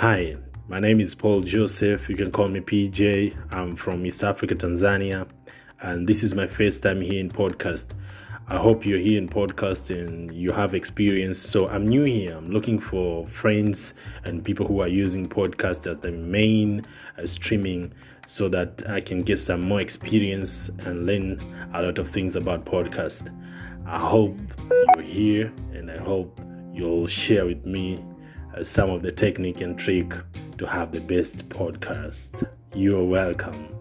Hi, my name is Paul Joseph. You can call me PJ. I'm from East Africa, Tanzania, and this is my first time here in podcast. I hope you're here in podcast and you have experience. So I'm new here. I'm looking for friends and people who are using podcast as the main uh, streaming so that I can get some more experience and learn a lot of things about podcast. I hope you're here and I hope you'll share with me some of the technique and trick to have the best podcast. You're welcome.